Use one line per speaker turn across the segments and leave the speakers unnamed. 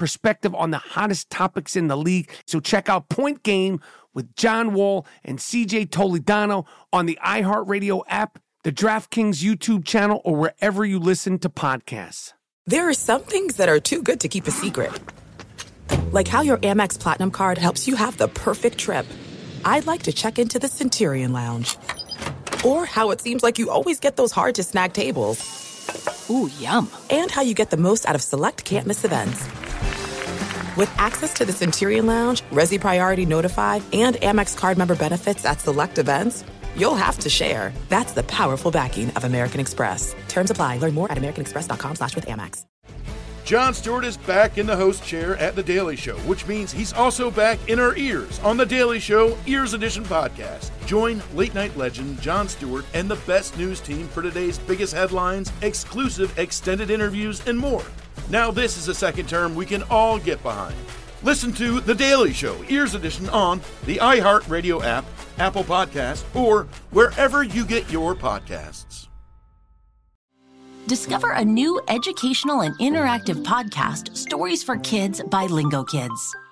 perspective on the hottest topics in the league. So check out Point Game with John Wall and CJ Toledano on the iHeartRadio app, the DraftKings YouTube channel, or wherever you listen to podcasts.
There are some things that are too good to keep a secret. Like how your Amex Platinum card helps you have the perfect trip. I'd like to check into the Centurion Lounge. Or how it seems like you always get those hard to snag tables.
Ooh, yum.
And how you get the most out of select can't miss events. With access to the Centurion Lounge, Resy Priority Notified, and Amex card member benefits at select events, you'll have to share. That's the powerful backing of American Express. Terms apply. Learn more at americanexpress.com slash with Amex.
Jon Stewart is back in the host chair at The Daily Show, which means he's also back in our ears on The Daily Show Ears Edition podcast. Join late night legend Jon Stewart and the best news team for today's biggest headlines, exclusive extended interviews, and more. Now, this is a second term we can all get behind. Listen to The Daily Show, Ears Edition, on the iHeartRadio app, Apple Podcast, or wherever you get your podcasts.
Discover a new educational and interactive podcast, Stories for Kids by Lingokids.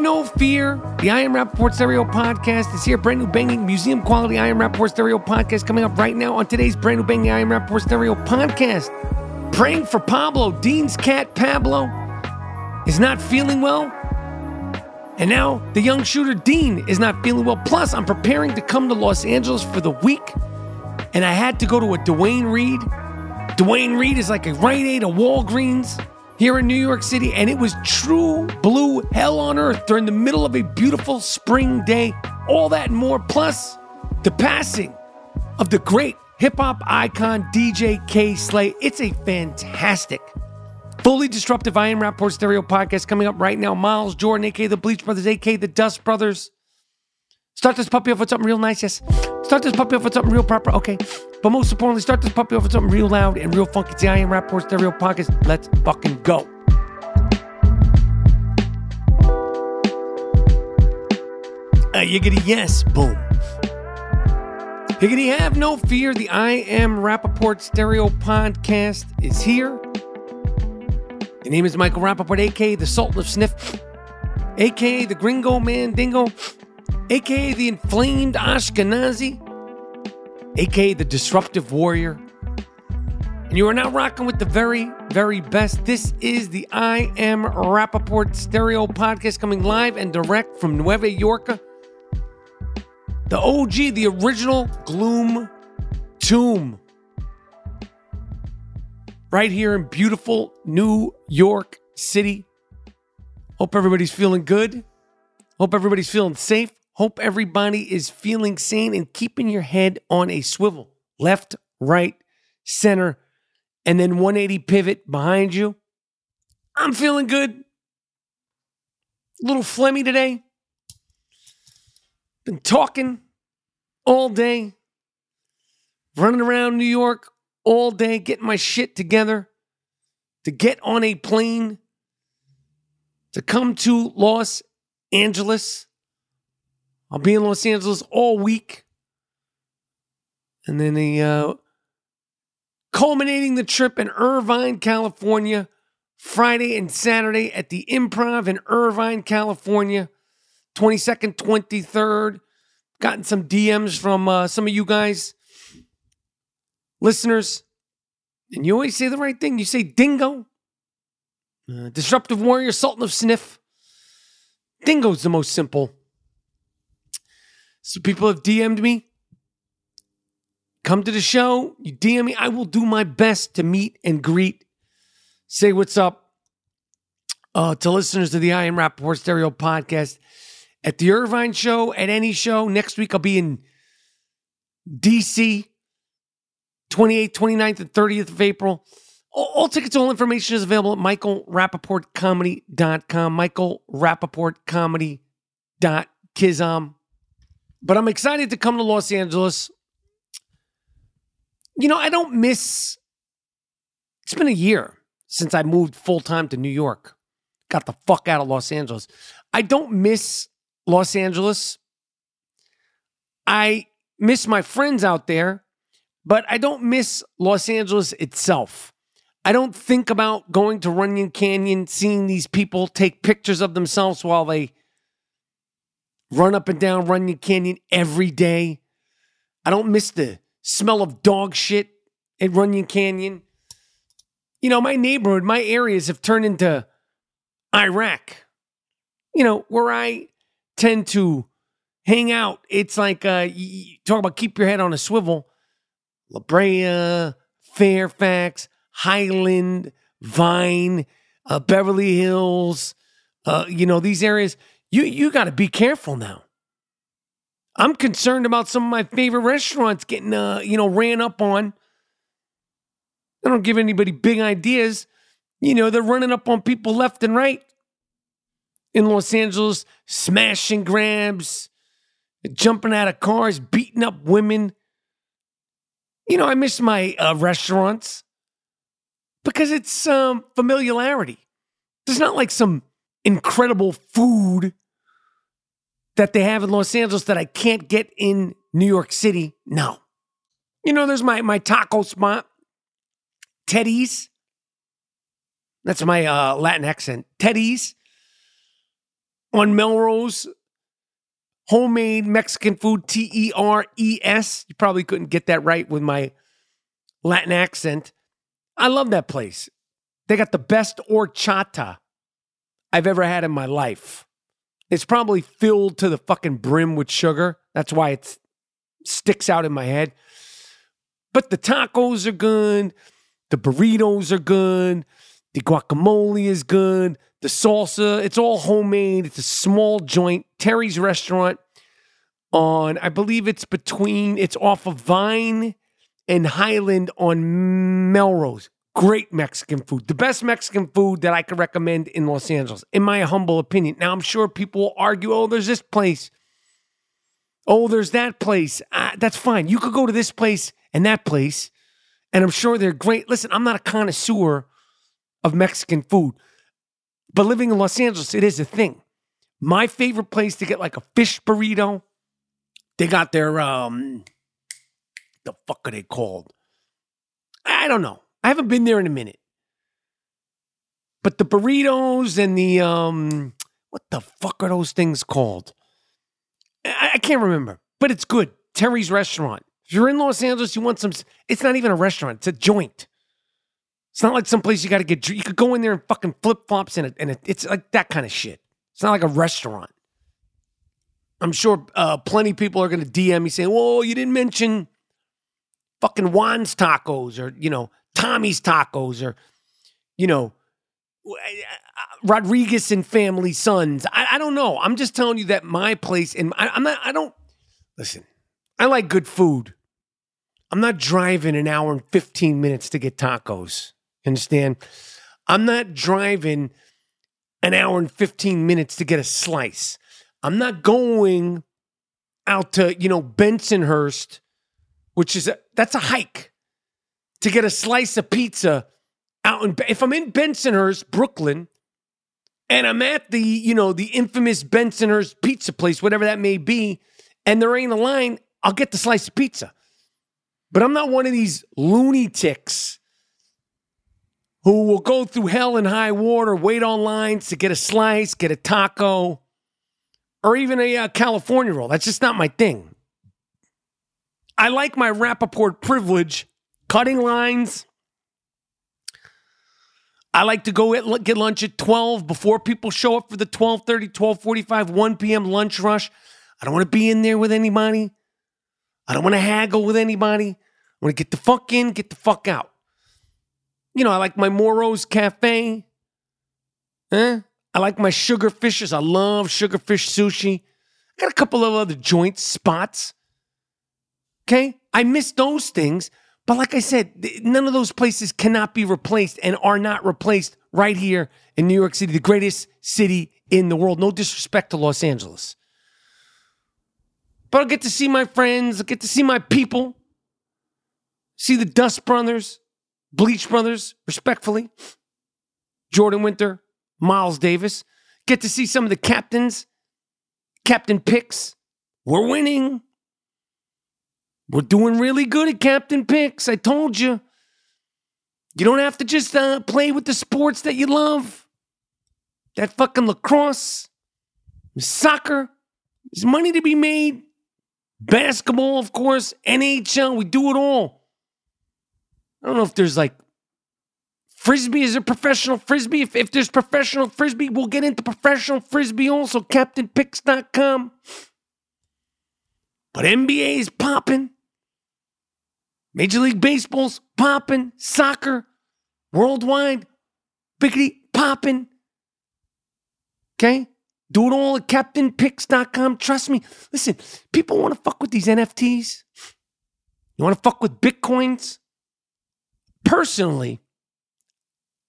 No fear. The I Am Rapaport Stereo Podcast is here. Brand new banging museum quality I Am Rapaport Stereo Podcast coming up right now on today's brand new banging I Am Rapaport Stereo Podcast. Praying for Pablo. Dean's cat, Pablo, is not feeling well. And now the young shooter, Dean, is not feeling well. Plus, I'm preparing to come to Los Angeles for the week. And I had to go to a Duane Reade. Duane Reade is like a Rite Aid, a Walgreens here in New York City, and it was true blue hell on earth during the middle of a beautiful spring day. All that and more, plus the passing of the great hip hop icon DJ Kay Slay. It's a fantastic, fully disruptive I Am Rapaport Stereo podcast coming up right now. Miles Jordan, aka the Bleach Brothers, aka the Dust Brothers. Start this puppy off with something real nice, yes. Start this puppy off with something real proper, okay. But most importantly, start this puppy off with something real loud and real funky. It's the I Am Rapaport Stereo Podcast. Let's fucking go. Uh, yiggity yes, boom. Higgity have no fear. The I Am Rapaport Stereo Podcast is here. The name is Michael Rapaport, aka the Sultan of Sniff, aka the Gringo Mandingo, aka the Inflamed Ashkenazi, aka the Disruptive Warrior. And you are now rocking with the very, very best. This is the I Am Rapaport Stereo Podcast coming live and direct from Nueva York. The OG, the original Gloom Tomb. Right here in beautiful New York City. Hope everybody's feeling good. Hope everybody's feeling safe. Hope everybody is feeling sane and keeping your head on a swivel. Left, right, center, and then 180 pivot behind you. I'm feeling good. A little phlegmy today. Been talking all day, running around New York all day, getting my shit together to get on a plane to come to Los Angeles. I'll be in Los Angeles all week. And then the uh, culminating the trip in Irvine, California, Friday and Saturday at the Improv in Irvine, California, 22nd, 23rd. Gotten some DMs from uh, some of you guys, listeners, And you always say the right thing. You say dingo. Uh, disruptive warrior, sultan of sniff. Dingo's the most simple. So people have DM'd me. Come to the show, you DM me. I will do my best to meet and greet, say what's up uh, to listeners to the I Am Rapaport Stereo podcast at the Irvine show, at any show. Next week, I'll be in DC, 28th, 29th, and 30th of April. All, all tickets, all information is available at michaelrapaportcomedy.com. michaelrapaportcomedy.kizom. But I'm excited to come to Los Angeles. You know, I don't miss. It's been a year since I moved full time to New York. Got the fuck out of Los Angeles. I don't miss Los Angeles. I miss my friends out there, but I don't miss Los Angeles itself. I don't think about going to Runyon Canyon, seeing these people take pictures of themselves while they run up and down Runyon Canyon every day. I don't miss the smell of dog shit at Runyon Canyon. You know, my neighborhood, my areas have turned into Iraq. You know, where I tend to hang out. It's like uh, you talk about keep your head on a swivel. La Brea, Fairfax, Highland, Vine, uh, Beverly Hills. Uh, you know these areas. You you got to be careful now. I'm concerned about some of my favorite restaurants getting uh, you know ran up on. I don't give anybody big ideas. You know they're running up on people left and right in Los Angeles, smashing grabs, jumping out of cars, beating up women. You know, I miss my uh, restaurants because it's um, familiarity. There's not like some incredible food that they have in Los Angeles that I can't get in New York City. No. You know, there's my, my taco spot, Teddy's. That's my uh, Latin accent. Teddy's on Melrose. Homemade Mexican food, T E R E S. You probably couldn't get that right with my Latin accent. I love that place. They got the best horchata I've ever had in my life. It's probably filled to the fucking brim with sugar. That's why it sticks out in my head. But the tacos are good. The burritos are good. The guacamole is good. The salsa, it's all homemade. It's a small joint. Terry's restaurant on, I believe it's between, it's off of Vine and Highland on Melrose. Great Mexican food. The best Mexican food that I could recommend in Los Angeles, in my humble opinion. Now, I'm sure people will argue, oh, there's this place. Oh, there's that place. Uh, that's fine. You could go to this place and that place, and I'm sure they're great. Listen, I'm not a connoisseur of Mexican food. But living in Los Angeles, it is a thing. My favorite place to get like a fish burrito, they got their um the fuck are they called? I don't know. I haven't been there in a minute. But the burritos and the um what the fuck are those things called? I, I can't remember, but it's good. Terry's restaurant. If you're in Los Angeles, you want some it's not even a restaurant, it's a joint. It's not like someplace you got to get. You could go in there and fucking flip flops and and it, it's like that kind of shit. It's not like a restaurant. I'm sure uh, plenty people are going to DM me saying, "Whoa, you didn't mention fucking Juan's Tacos or you know Tommy's Tacos or you know Rodriguez and Family Sons." I, I don't know. I'm just telling you that my place and I, I'm not. I don't listen. I like good food. I'm not driving an hour and 15 minutes to get tacos. Understand? I'm not driving an hour and 15 minutes to get a slice. I'm not going out to, you know, Bensonhurst, which is a, that's a hike to get a slice of pizza out in if I'm in Bensonhurst, Brooklyn, and I'm at the, you know, the infamous Bensonhurst pizza place, whatever that may be, and there ain't a line, I'll get the slice of pizza. But I'm not one of these loony ticks who will go through hell and high water, wait on lines to get a slice, get a taco, or even a uh, California roll. That's just not my thing. I like my Rapaport privilege, cutting lines, I like to go get lunch at 12 before people show up for the 12:30, 12:45, 1 p.m. lunch rush. I don't want to be in there with anybody. I don't want to haggle with anybody. I want to get the fuck in, get the fuck out. You know, I like my Moro's Cafe. Huh? I like my sugar fishes. I love sugarfish sushi. I got a couple of other joint spots. Okay? I miss those things. But like I said, none of those places cannot be replaced and are not replaced right here in New York City, the greatest city in the world. No disrespect to Los Angeles. But I'll get to see my friends, I'll get to see my people, see the Dust Brothers, Bleach Brothers, respectfully, Jordan Winter, Miles Davis, get to see some of the captains, captain picks. We're winning. We're doing really good at captain picks. I told you. You don't have to just uh, play with the sports that you love. That fucking lacrosse, soccer, there's money to be made. Basketball, of course, NHL, we do it all. I don't know if there's like frisbee is a professional frisbee. If, if there's professional frisbee, we'll get into professional frisbee also. CaptainPicks.com. But NBA is popping. Major League Baseball's popping. Soccer, worldwide, biggity popping. Okay? Do it all at CaptainPicks.com. Trust me. Listen, people want to fuck with these NFTs. You want to fuck with Bitcoins? Personally,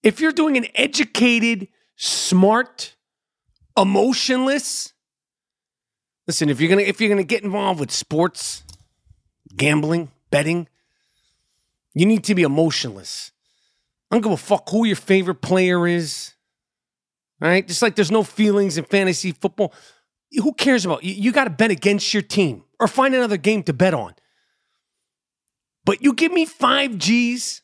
if you're doing an educated, smart, emotionless, listen, if you're gonna if you're gonna get involved with sports, gambling, betting, you need to be emotionless. I don't give a fuck who your favorite player is. All right. Just like there's no feelings in fantasy football. Who cares about you? You got to bet against your team or find another game to bet on. But you give me five G's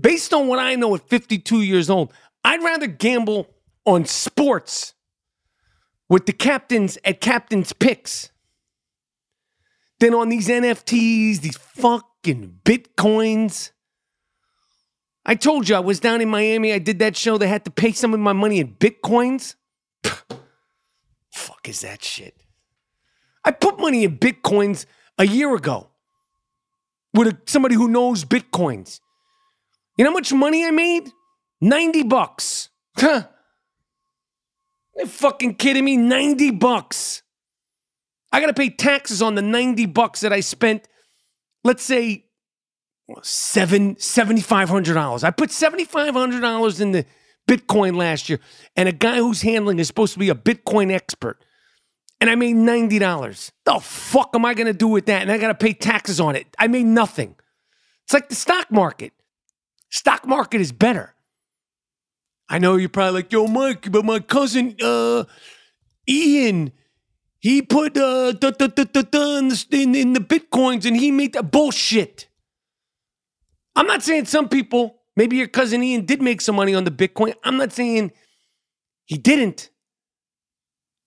based on what I know at 52 years old, I'd rather gamble on sports with the captains at captain's picks than on these NFTs, these fucking bitcoins. I told you I was down in Miami. I did that show. They had to pay some of my money in bitcoins. Fuck is that shit? I put money in bitcoins a year ago with a, somebody who knows bitcoins. You know how much money I made? 90 bucks. Huh. Are you fucking kidding me? 90 bucks. I got to pay taxes on the 90 bucks that I spent, let's say, seven, $7,500. I put $7,500 in the Bitcoin last year, and a guy who's handling is supposed to be a Bitcoin expert, and I made $90. The fuck am I going to do with that? And I got to pay taxes on it. I made nothing. It's like the stock market. Stock market is better. I know you're probably like, yo, Mike, but my cousin uh, Ian, he put uh, da, da, da, da, da, in, the, in, in the bitcoins and he made that bullshit. I'm not saying some people, maybe your cousin Ian did make some money on the Bitcoin. I'm not saying he didn't.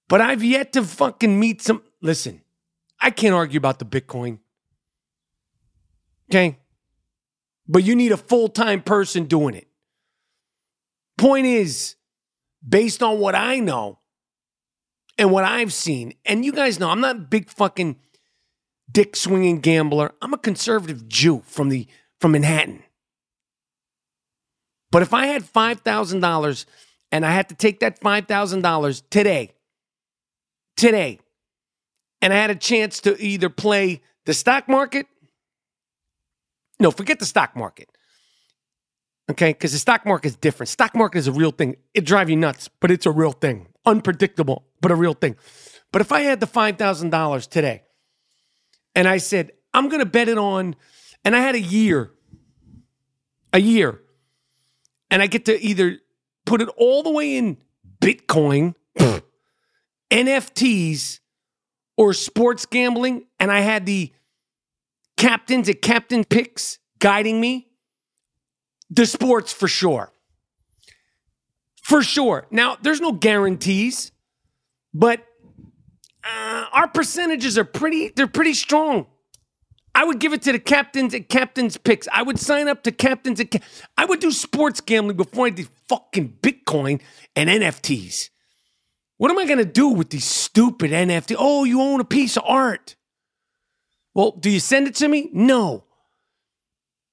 But I've yet to fucking meet some. Listen, I can't argue about the Bitcoin. Okay? but you need a full time person doing it. Point is, based on what I know and what I've seen, and you guys know I'm not a big fucking dick swinging gambler. I'm a conservative Jew from the from Manhattan. But if I had five thousand dollars and I had to take that five thousand dollars today, today, and I had a chance to either play the stock market no, forget the stock market. Okay, because the stock market is different. Stock market is a real thing. It drives you nuts, but it's a real thing. Unpredictable, but a real thing. But if I had the five thousand dollars today, and I said I'm going to bet it on, and I had a year, a year, and I get to either put it all the way in Bitcoin, NFTs, or sports gambling, and I had the captains at Captain Picks guiding me? The sports for sure. For sure. Now, there's no guarantees, but uh, our percentages are pretty, they're pretty strong. I would give it to the captains at captains picks. I would sign up to captains at. Ca- I would do sports gambling before I did fucking Bitcoin and NFTs. What am I going to do with these stupid NFT? Oh, you own a piece of art. Well, do you send it to me? No.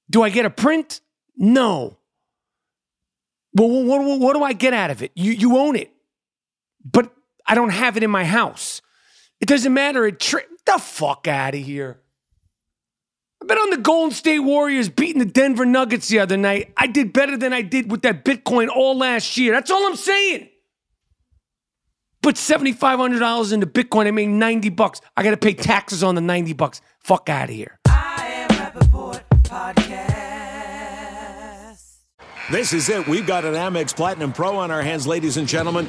Do I get a print? No. Well, what, what, what do I get out of it? You, you own it, but I don't have it in my house. It doesn't matter. It tri- the fuck out of here. I bet on the Golden State Warriors beating the Denver Nuggets the other night. I did better than I did with that Bitcoin all last year. That's all I'm saying. Put $7,500 into Bitcoin. I made 90 bucks. I got to pay taxes on the 90 bucks. Fuck out of here.
This is it. We've got an Amex Platinum Pro on our hands, ladies and gentlemen.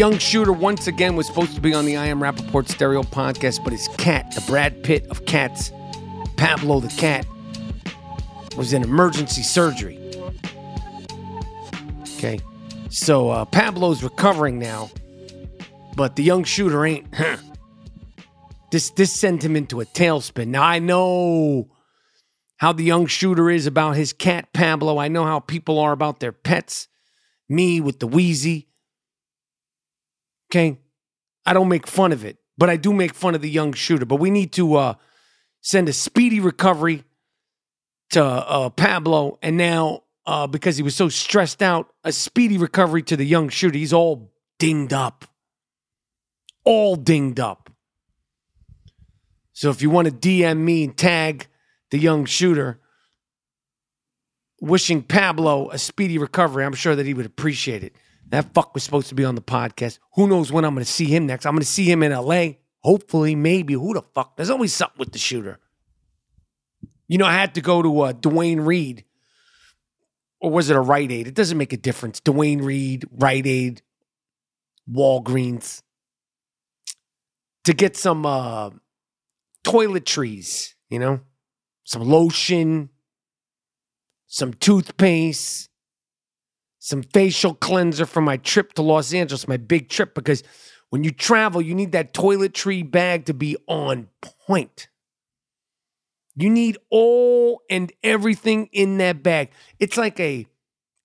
Young shooter once again was supposed to be on the I Am Rapaport Stereo podcast, but his cat, the Brad Pitt of cats, Pablo the cat, was in emergency surgery. Okay. So uh, Pablo's recovering now, but the young shooter ain't. Huh. This this sent him into a tailspin. Now I know how the young shooter is about his cat Pablo. I know how people are about their pets. Me with the Wheezy. Okay. I don't make fun of it, but I do make fun of the young shooter. But we need to uh, send a speedy recovery to uh, Pablo. And now, uh, because he was so stressed out, a speedy recovery to the young shooter. He's all dinged up. All dinged up. So if you want to DM me and tag the young shooter, wishing Pablo a speedy recovery, I'm sure that he would appreciate it. That fuck was supposed to be on the podcast. Who knows when I'm going to see him next? I'm going to see him in LA. Hopefully, maybe. Who the fuck? There's always something with the shooter. You know, I had to go to uh, Duane Reade, or was it a Rite Aid? It doesn't make a difference. Duane Reade, Rite Aid, Walgreens, to get some uh, toiletries, you know, some lotion, some toothpaste, some facial cleanser for my trip to Los Angeles, my big trip, because when you travel, you need that toiletry bag to be on point. You need all and everything in that bag. It's like a,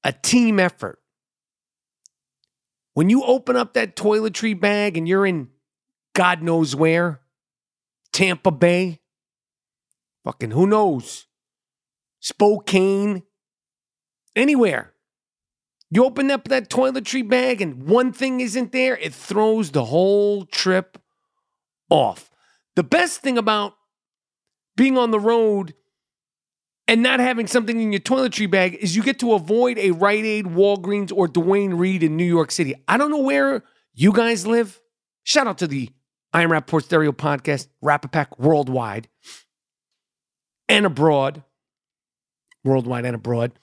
a team effort. When you open up that toiletry bag and you're in God knows where, Tampa Bay, fucking who knows, Spokane, anywhere. You open up that toiletry bag and one thing isn't there, it throws the whole trip off. The best thing about being on the road and not having something in your toiletry bag is you get to avoid a Rite Aid, Walgreens, or Duane Reade in New York City. I don't know where you guys live. Shout out to the I Am Rapaport Stereo podcast, Rap Pack worldwide and abroad. Worldwide and abroad.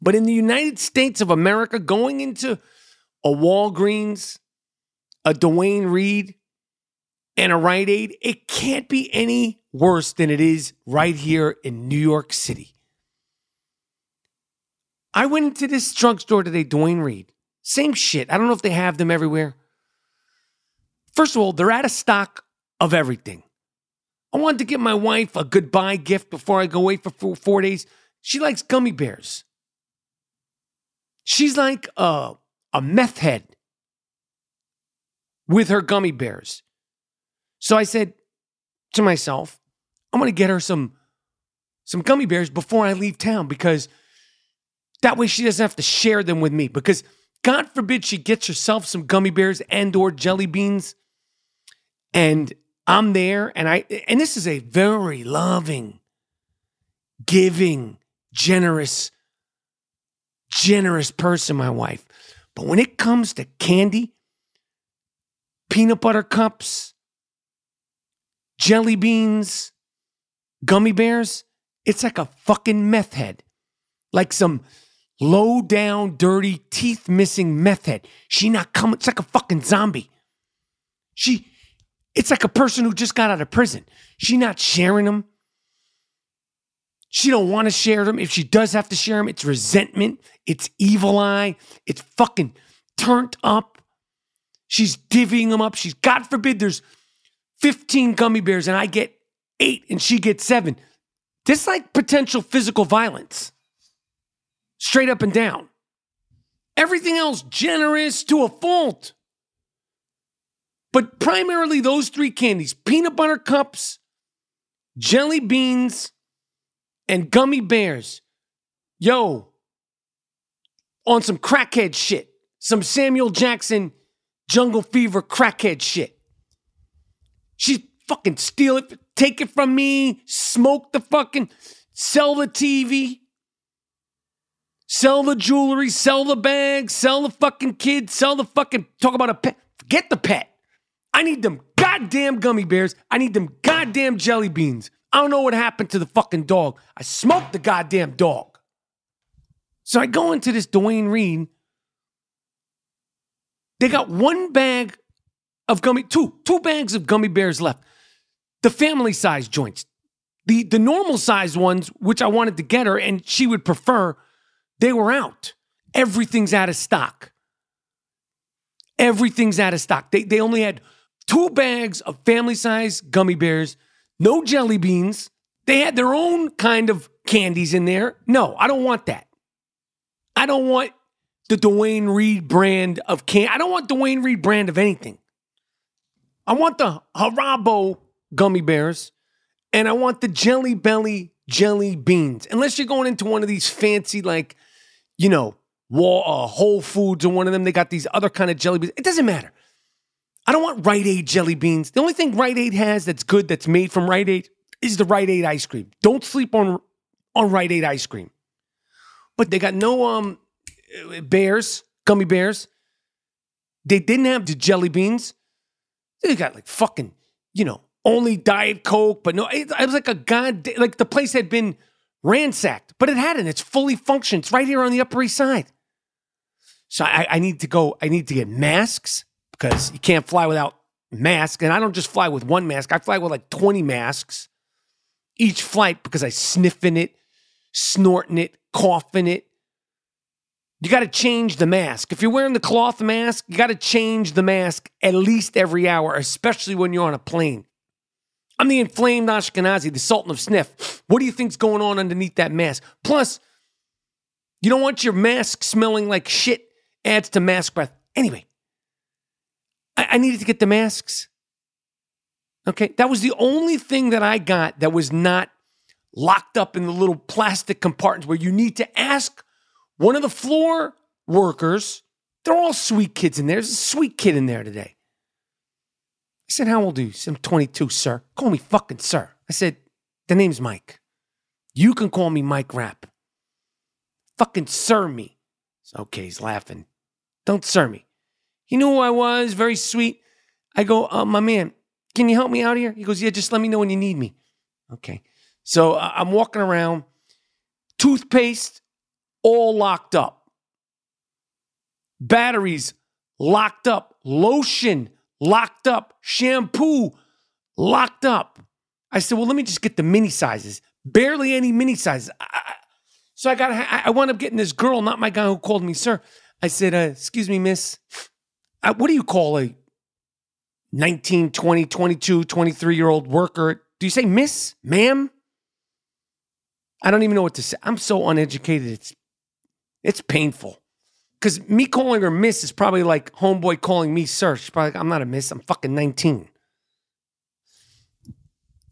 But in the United States of America, going into a Walgreens, a Duane Reade, and a Rite Aid, it can't be any worse than it is right here in New York City. I went into this drugstore today, Duane Reade. Same shit. I don't know if they have them everywhere. First of all, they're out of stock of everything. I wanted to get my wife a goodbye gift before I go away for four, four days. She likes gummy bears. She's like a, a meth head with her gummy bears. So I said to myself, I'm going to get her some some gummy bears before I leave town because that way she doesn't have to share them with me because God forbid she gets herself some gummy bears and or jelly beans and I'm there and I and this is a very loving giving generous generous person my wife but when it comes to candy peanut butter cups jelly beans, gummy bears, it's like a fucking meth head. Like some low down, dirty, teeth missing meth head. She not coming, it's like a fucking zombie. She, it's like a person who just got out of prison. She not sharing them. She don't want to share them. If she does have to share them, it's resentment. It's evil eye. It's fucking turned up. She's divvying them up. She's, God forbid, there's 15 gummy bears and I get eight and she gets seven. This like potential physical violence. Straight up and down. Everything else generous to a fault. But primarily those three candies peanut butter cups, jelly beans, and gummy bears. Yo, on some crackhead shit. Some Samuel Jackson jungle fever crackhead shit. She fucking steal it, take it from me, smoke the fucking, sell the TV, sell the jewelry, sell the bag, sell the fucking kid, sell the fucking, talk about a pet. Get the pet. I need them goddamn gummy bears. I need them goddamn jelly beans. I don't know what happened to the fucking dog. I smoked the goddamn dog. So I go into this Duane Reade. They got one bag of gummy, two, two bags of gummy bears left. The family size joints. The the normal size ones, which I wanted to get her and she would prefer, they were out. Everything's out of stock. Everything's out of stock. They they only had two bags of family size gummy bears, no jelly beans. They had their own kind of candies in there. No, I don't want that. I don't want the Duane Reade brand of can. I don't want Duane Reade brand of anything. I want the Haribo gummy bears and I want the Jelly Belly jelly beans. Unless you're going into one of these fancy, like, you know, uh, Whole Foods or one of them, they got these other kind of jelly beans. It doesn't matter. I don't want Rite Aid jelly beans. The only thing Rite Aid has that's good that's made from Rite Aid is the Rite Aid ice cream. Don't sleep on on Rite Aid ice cream. But they got no um bears, gummy bears. They didn't have the jelly beans. They got like fucking, you know, only Diet Coke, but no, it, it was like a god, like the place had been ransacked, but it hadn't. It's fully functioned. It's right here on the Upper East Side. So I, I need to go, I need to get masks because you can't fly without masks. And I don't just fly with one mask, I fly with like 20 masks each flight because I sniff in it, snorting it, coughing it. You got to change the mask. If you're wearing the cloth mask, you got to change the mask at least every hour, especially when you're on a plane. I'm the inflamed Ashkenazi, the Sultan of Sniff. What do you think's going on underneath that mask? Plus, you don't want your mask smelling like shit. Adds to mask breath. Anyway, I, I needed to get the masks. Okay, that was the only thing that I got that was not locked up in the little plastic compartments where you need to ask one of the floor workers. They're all sweet kids in there. There's a sweet kid in there today. I said, How old are you? He said, I'm 22, sir. Call me fucking sir. I said, The name's Mike. You can call me Mike Rapp. Fucking sir me. okay, he's laughing. Don't sir me. He knew who I was, very sweet. I go, uh, My man, can you help me out here? He goes, Yeah, just let me know when you need me. Okay. So uh, I'm walking around, toothpaste all locked up, batteries locked up, lotion locked up, shampoo locked up. I said, well, let me just get the mini sizes. Barely any mini sizes. I, so I got, I, I wound up getting this girl, not my guy who called me sir. I said, uh, excuse me, miss. What do you call a 19, 20, 22, 23 year old worker? Do you say miss, ma'am? I don't even know what to say. I'm so uneducated. It's it's painful. Because me calling her miss is probably like homeboy calling me sir. She's probably like, I'm not a miss. I'm fucking 19.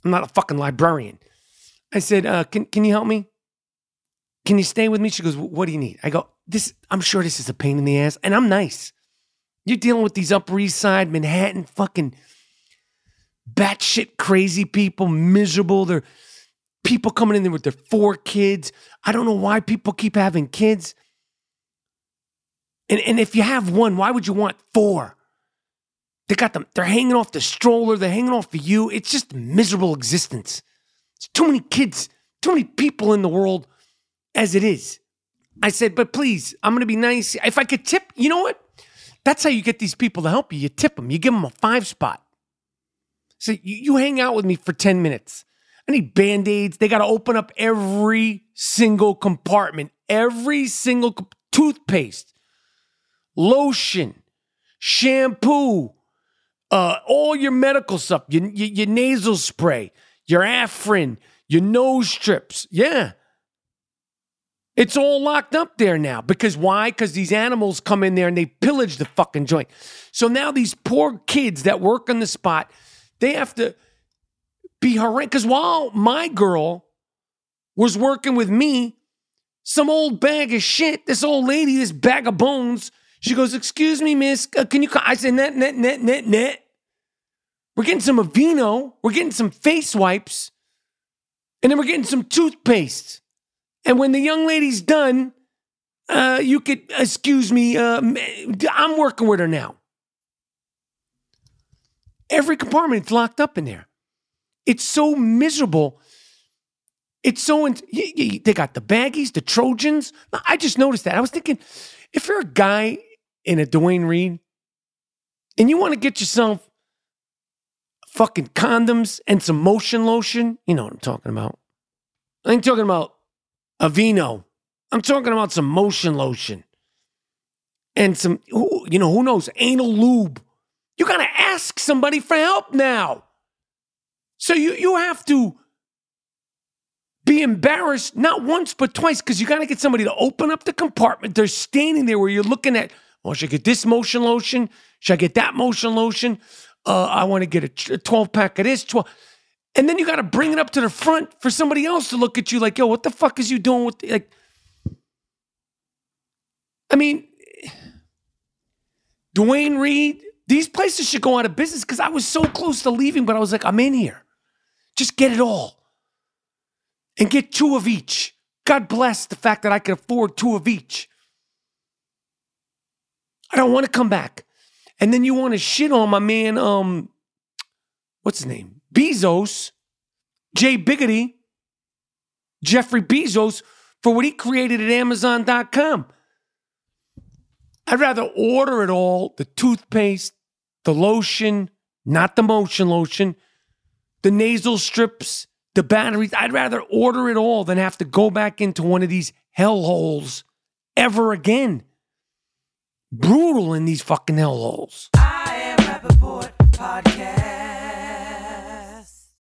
I'm not a fucking librarian. I said, uh, can, can you help me? Can you stay with me? She goes, what do you need? I go, this, I'm sure this is a pain in the ass. And I'm nice. You're dealing with these Upper East Side, Manhattan, fucking batshit crazy people, miserable. They're people coming in there with their four kids. I don't know why people keep having kids. And, and if you have one, why would you want four? They got them, they're hanging off the stroller, they're hanging off of you. It's just miserable existence. It's too many kids, too many people in the world as it is. I said, but please, I'm gonna be nice. If I could tip, you know what? That's how you get these people to help you. You tip them, you give them a five spot. So you, you hang out with me for 10 minutes. I need band aids. They got to open up every single compartment, every single toothpaste lotion, shampoo, uh, all your medical stuff, your, your, your nasal spray, your Afrin, your nose strips. Yeah. It's all locked up there now. Because why? Because these animals come in there and they pillage the fucking joint. So now these poor kids that work on the spot, they have to be horrendous. Because while my girl was working with me, some old bag of shit, this old lady, this bag of bones, she goes, Excuse me, miss, uh, can you call? I said, Net, net, net, net, net. We're getting some Aveeno, we're getting some face wipes, and then we're getting some toothpaste. And when the young lady's done, uh, you could, excuse me, uh, I'm working with her now. Every compartment is locked up in there. It's so miserable. It's so, in- they got the baggies, the Trojans. I just noticed that. I was thinking, if you're a guy in a Duane Reade and you want to get yourself fucking condoms and some motion lotion, you know what I'm talking about. I ain't talking about Aveeno. I'm talking about some motion lotion and some, you know, who knows, anal lube. You got to ask somebody for help now. So you, you have to be embarrassed not once but twice because you got to get somebody to open up the compartment. They're standing there where you're looking at, oh, should I get this motion lotion? Should I get that motion lotion? Uh, I want to get a 12 pack of this, 12. And then you got to bring it up to the front for somebody else to look at you like, yo, what the fuck is you doing with, like, I mean, Duane Reade, these places should go out of business because I was so close to leaving, but I was like, I'm in here. Just get it all and get two of each. God bless the fact that I can afford two of each. I don't want to come back. And then you want to shit on my man, um, what's his name? Bezos, Jay Biggity, Jeffrey Bezos, for what he created at Amazon.com. I'd rather order it all the toothpaste, the lotion, not the motion lotion, the nasal strips, the batteries. I'd rather order it all than have to go back into one of these hellholes ever again. Brutal in these fucking hellholes.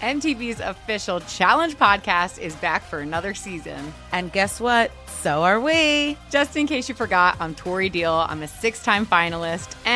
MTV's official challenge podcast is back for another season.
And guess what? So are we.
Just in case you forgot, I'm Tori Deal. I'm a six time finalist and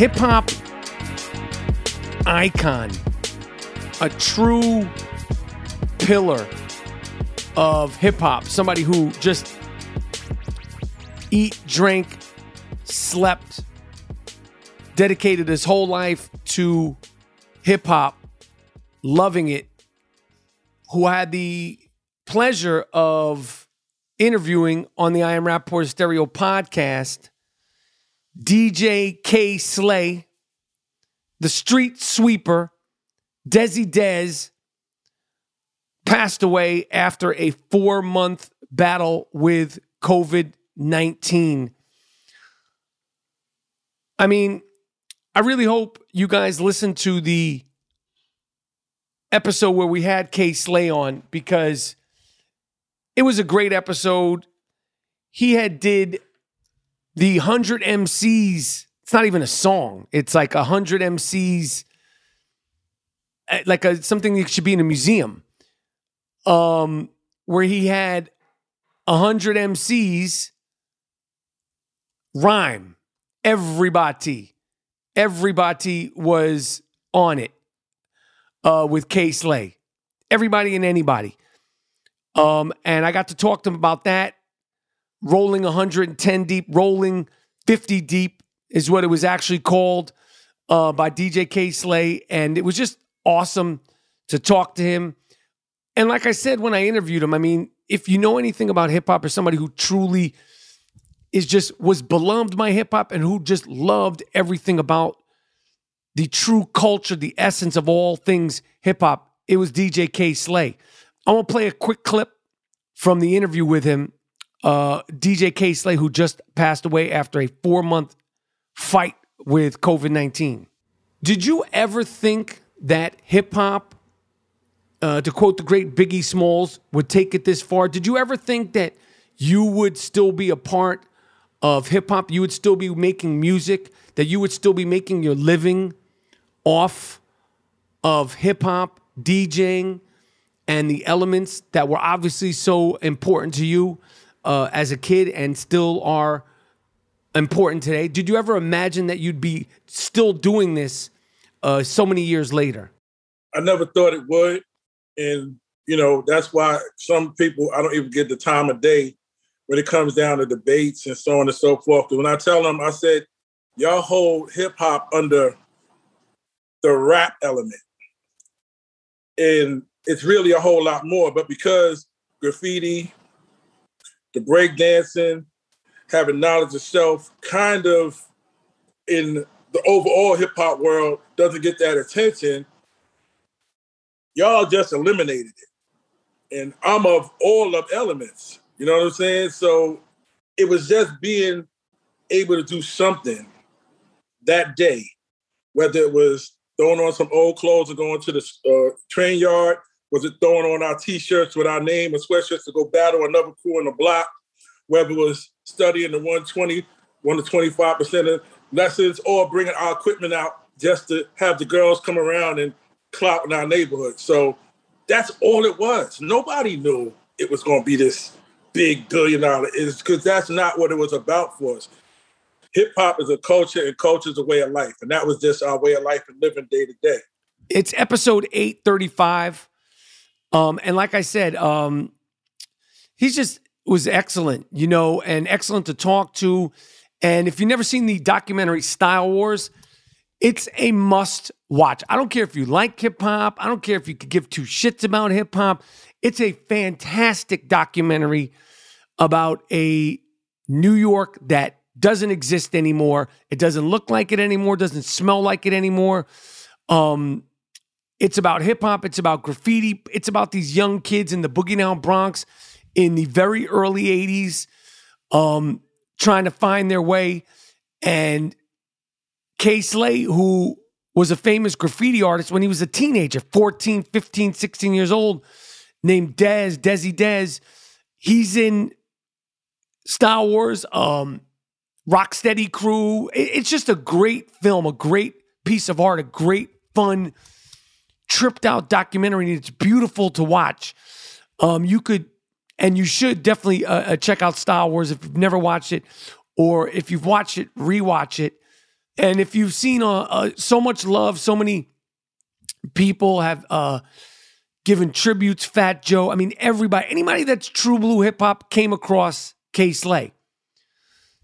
Hip hop icon, a true pillar of hip hop, somebody who just eat, drank, slept, dedicated his whole life to hip hop, loving it, who had the pleasure of interviewing on the I Am Rapaport Stereo podcast DJ Kay Slay, the street sweeper, Desi Dez, passed away after a four month battle with COVID 19. I mean, I really hope you guys listen to the episode where we had Kay Slay on because it was a great episode. He had did the 100 MCs, it's not even a song. It's like 100 MCs eh, like a something that should be in a museum. Um where he had 100 MCs rhyme everybody everybody was on it uh with Kay Slay. Everybody and anybody. Um and I got to talk to him about that rolling 110 deep, rolling 50 deep is what it was actually called uh, by DJ Kay Slay. And it was just awesome to talk to him. And like I said when I interviewed him, I mean, if you know anything about hip hop or somebody who truly is just was beloved by hip hop and who just loved everything about the true culture, the essence of all things hip hop, it was DJ Kay Slay. I'm gonna play a quick clip from the interview with him uh, DJ Kay Slay, who just passed away after a four month fight with COVID 19. Did you ever think that hip hop, uh, to quote the great Biggie Smalls, would take it this far? Did you ever think that you would still be a part of hip hop? You would still be making music, that you would still be making your living off of hip hop, DJing, and the elements that were obviously so important to you uh, as a kid and still are important today. Did you ever imagine that you'd be still doing this uh, so many years later?
I never thought it would. And, you know, that's why some people, I don't even get the time of day when it comes down to debates and so on and so forth. When I tell them, I said, y'all hold hip hop under the rap element. And it's really a whole lot more. But because graffiti, the breakdancing, having knowledge of self, kind of in the overall hip hop world doesn't get that attention, y'all just eliminated it. And I'm of all of elements. You know what I'm saying? So it was just being able to do something that day, whether it was throwing on some old clothes and going to the uh, train yard, was it throwing on our t-shirts with our name and sweatshirts to go battle another crew in the block, whether it was studying the 120, 1 to 25% of lessons, or bringing our equipment out just to have the girls come around and clout in our neighborhood. So that's all it was. Nobody knew it was going to be this big billion dollar. Is because that's not what it was about for us. Hip hop is a culture, and culture is a way of life, and that was just our way of life and living day to day.
It's episode eight thirty five, um, and like I said, um, he's just was excellent, you know, and excellent to talk to. And if you've never seen the documentary Style Wars, it's a must watch. I don't care if you like hip hop, I don't care if you could give two shits about hip hop. It's a fantastic documentary about a New York that doesn't exist anymore. It doesn't look like it anymore, doesn't smell like it anymore. Um, it's about hip hop, it's about graffiti, it's about these young kids in the Boogie Down Bronx in the very early 80s um, trying to find their way. And Kay Slay, who was a famous graffiti artist when he was a teenager, 14, 15, 16 years old, named Dez, Desi Dez. He's in Star Wars, um, Rocksteady Crew. It's just a great film, a great piece of art, a great, fun, tripped out documentary. And it's beautiful to watch. Um, you could and you should definitely uh, uh, check out Style Wars if you've never watched it, or if you've watched it, rewatch it. And if you've seen uh, uh, so much love, so many people have uh, given tributes. Fat Joe, I mean, everybody, anybody that's true blue hip hop came across Kay Slay.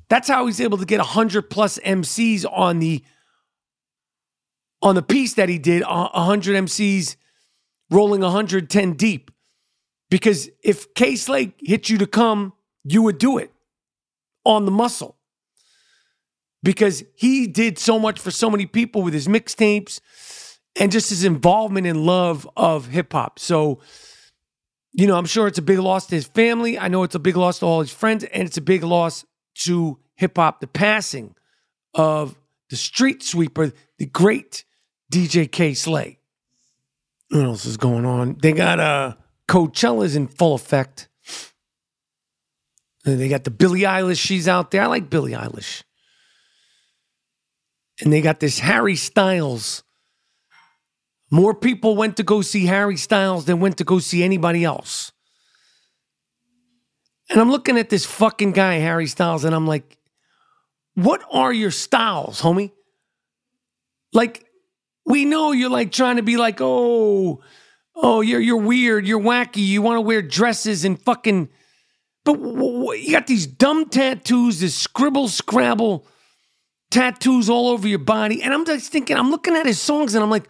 That's how he's able to get hundred plus MCs on the on the piece that he did. hundred MCs rolling 110 deep. Because if Kay Slay hit you to come, you would do it on the muscle. Because he did so much for so many people with his mixtapes and just his involvement and love of hip hop. So, you know, I'm sure it's a big loss to his family. I know it's a big loss to all his friends, and it's a big loss to hip hop, the passing of the street sweeper, the great DJ Kay Slay. What else is going on? They got. Uh, Coachella's in full effect. And they got the Billie Eilish, she's out there. I like Billie Eilish. And they got this Harry Styles. More people went to go see Harry Styles than went to go see anybody else. And I'm looking at this fucking guy, Harry Styles, and I'm like, what are your styles, homie? Like, we know you're like trying to be like, oh, oh, you're you're weird, you're wacky, you want to wear dresses and fucking. But w- w- you got these dumb tattoos, this scribble scrabble tattoos all over your body, and I'm just thinking, I'm looking at his songs, and I'm like,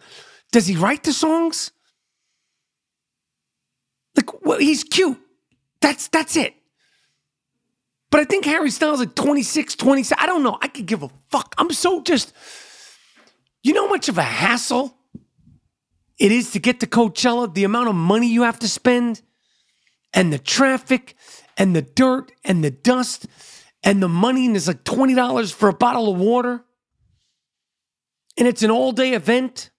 does he write the songs? Like, well, he's cute. That's that's it. But I think Harry Styles like 26, 27. I don't know. I could give a fuck. I'm so just. You know how much of a hassle it is to get to Coachella, the amount of money you have to spend, and the traffic, and the dirt, and the dust, and the money, and it's like $20 for a bottle of water. and it's an all day event,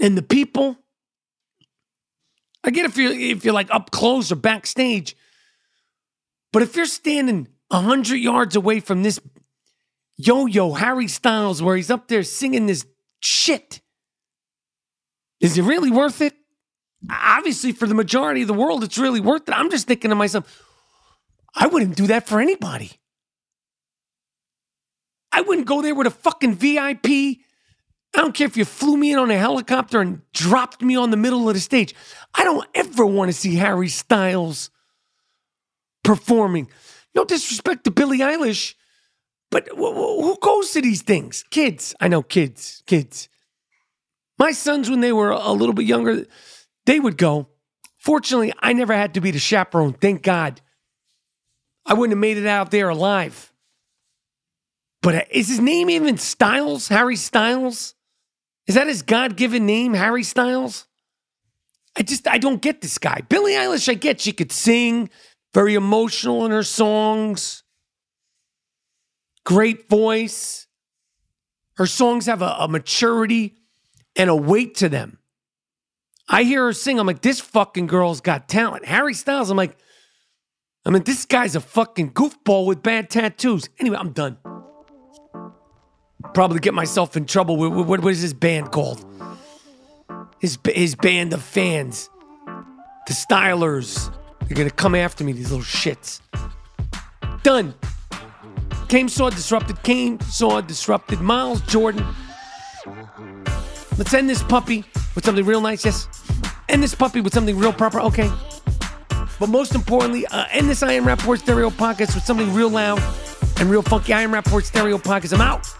and the people, I get if you're if you're like up close or backstage, but if you're standing hundred yards away from this yo-yo Harry Styles, where he's up there singing this shit, is it really worth it? Obviously, for the majority of the world, it's really worth it. I'm just thinking to myself, I wouldn't do that for anybody. I wouldn't go there with a fucking VIP. I don't care if you flew me in on a helicopter and dropped me on the middle of the stage. I don't ever want to see Harry Styles performing. No disrespect to Billie Eilish, but who goes to these things? Kids. I know kids, kids. My sons, when they were a little bit younger, they would go. Fortunately, I never had to be the chaperone. Thank God. I wouldn't have made it out there alive. But uh, is his name even Styles? Harry Styles? Is that his God given name, Harry Styles? I just, I don't get this guy. Billie Eilish, I get she could sing, very emotional in her songs, great voice. Her songs have a, a maturity and a weight to them. I hear her sing, I'm like, this fucking girl's got talent. Harry Styles, I'm like, I mean, this guy's a fucking goofball with bad tattoos. Anyway, I'm done. Probably get myself in trouble what is his band called? His his band of fans, the Stylers. They're gonna come after me, these little shits. Done. Came saw disrupted. Came saw disrupted. Miles Jordan. Let's end this puppy with something real nice. Yes. End this puppy with something real proper. Okay. But most importantly, uh, end this I Am Rapaport Stereo podcast with something real loud and real funky. I Am Rapaport Stereo podcast. I'm out.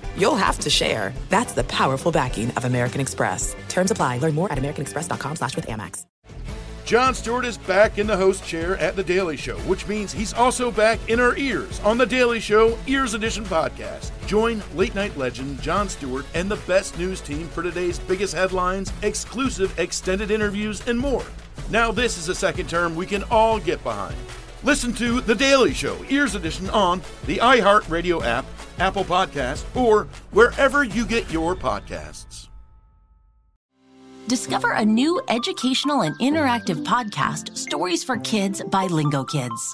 you'll have to share. That's the powerful backing of American Express. Terms apply. Learn more at americanexpress.com slash with Amex.
Jon Stewart is back in the host chair at The Daily Show, which means he's also back in our ears on The Daily Show Ears Edition podcast. Join late night legend Jon Stewart and the best news team for today's biggest headlines, exclusive extended interviews, and more. Now, this is a second term we can all get behind. Listen to The Daily Show Ears Edition on the iHeartRadio app, Apple Podcast, or wherever you get your podcasts.
Discover a new educational and interactive podcast, Stories for Kids by Lingokids.